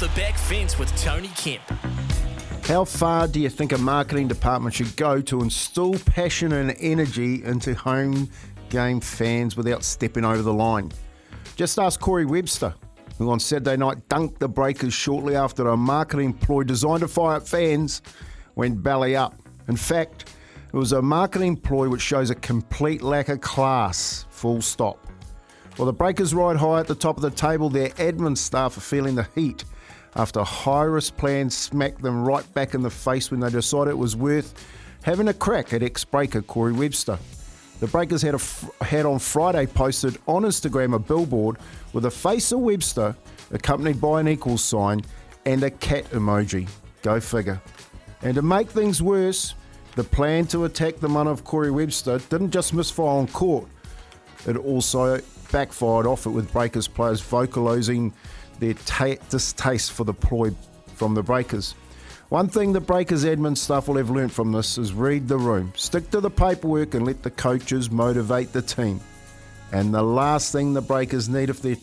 the back fence with Tony Kemp. How far do you think a marketing department should go to instill passion and energy into home game fans without stepping over the line? Just ask Corey Webster, who on Saturday night dunked the Breakers shortly after a marketing ploy designed to fire up fans went belly up. In fact, it was a marketing ploy which shows a complete lack of class, full stop. While the Breakers ride high at the top of the table, their admin staff are feeling the heat after high risk plans smacked them right back in the face when they decided it was worth having a crack at ex breaker Corey Webster. The Breakers had, a, had on Friday posted on Instagram a billboard with a face of Webster accompanied by an equals sign and a cat emoji. Go figure. And to make things worse, the plan to attack the man of Corey Webster didn't just misfire on court, it also backfired off it with Breakers players vocalising their ta- distaste for the ploy from the Breakers. One thing the Breakers admin staff will have learnt from this is read the room, stick to the paperwork, and let the coaches motivate the team. And the last thing the Breakers need if their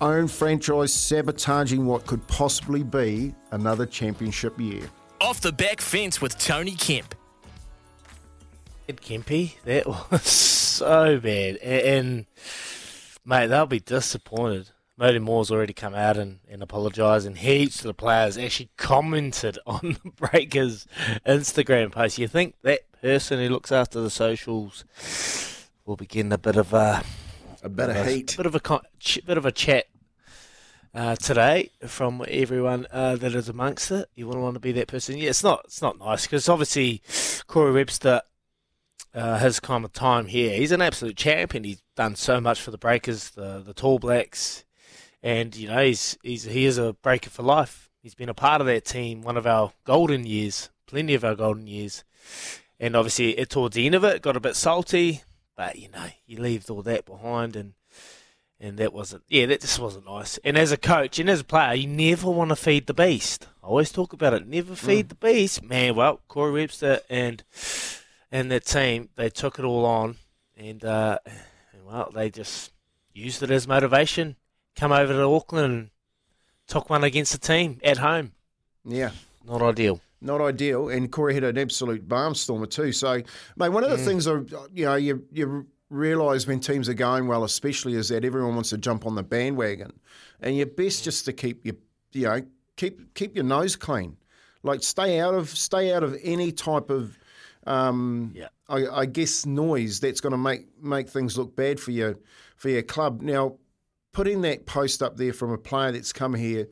own franchise sabotaging what could possibly be another championship year. Off the back fence with Tony Kemp. Ed Kempy, that was so bad. And, and mate, they'll be disappointed. Mody Maor's already come out and, and apologised, and heaps of the players actually commented on the Breakers Instagram post. You think that person who looks after the socials will begin a bit of a A bit of heat. bit of a bit of a chat uh, today from everyone uh, that is amongst it. You wouldn't want to be that person. Yeah, it's not. It's not nice because obviously Corey Webster, uh, his kind of time here, he's an absolute champion. He's done so much for the Breakers, the the Tall Blacks, and you know he's he's he is a Breaker for life. He's been a part of that team, one of our golden years, plenty of our golden years, and obviously it, towards the end of it got a bit salty, but you know you leave all that behind and and that wasn't yeah that just wasn't nice. And as a coach and as a player you never want to feed the beast. I always talk about it never feed the beast. Man well corey webster and and that team they took it all on and uh and, well they just used it as motivation come over to auckland and took one against the team at home Yeah. not ideal not ideal. And Corey had an absolute barnstormer too. So, mate, one of the things I, you know, you you realise when teams are going well, especially, is that everyone wants to jump on the bandwagon, and you're best just to keep your, you know, keep keep your nose clean, like stay out of stay out of any type of. Um, Yeah. I, I guess noise that's going to make make things look bad for your for your club. Now, putting that post up there from a player that's come here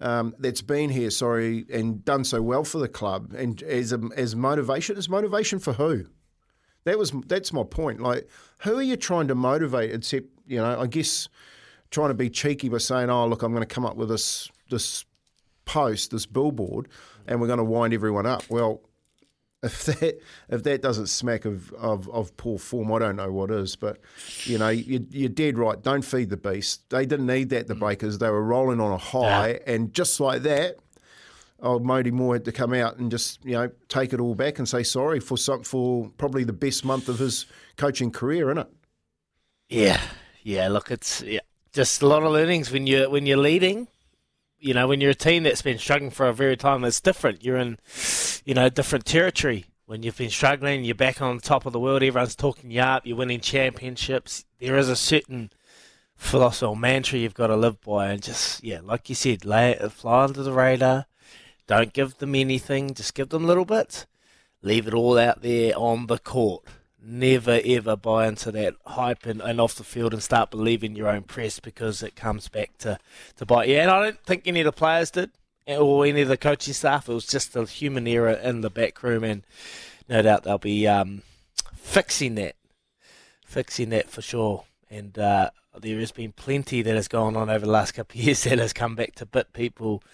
um, that's been here, sorry, and done so well for the club, and as a, as motivation, is motivation for who? That was that's my point. Like, who are you trying to motivate? Except, you know, I guess trying to be cheeky by saying, "Oh, look, I'm going to come up with this this post, this billboard, and we're going to wind everyone up." Well, if that if that doesn't smack of, of, of poor form, I don't know what is. But you know, you, you're dead right. Don't feed the beast. They didn't need that. The Breakers. They were rolling on a high, and just like that, old Mody Maor had to come out and just you know take it all back and say sorry for some for probably the best month of his coaching career, innit? Yeah, yeah. Look, it's yeah, just a lot of learnings when you when you're leading. You know, when you're a team that's been struggling for a very time, it's different. You're in, you know, different territory. When you've been struggling, you're back on top of the world. Everyone's talking you up. You're winning championships. There is a certain philosophy or mantra you've got to live by, and just yeah, like you said, lay it, fly under the radar. Don't give them anything, just give them a little bits. Leave it all out there on the court. Never ever buy into that hype and, and off the field and start believing your own press because it comes back to, to bite you. And I don't think any of the players did or any of the coaching staff. It was just a human error in the back room, and no doubt they'll be um, fixing that, fixing that for sure. And uh, there has been plenty that has gone on over the last couple of years that has come back to bit people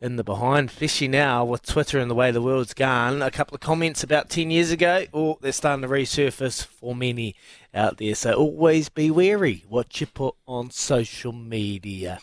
in the behind, especially now with Twitter and the way the world's gone. A couple of comments about 10 years ago, oh, they're starting to resurface for many out there. So always be wary what you put on social media.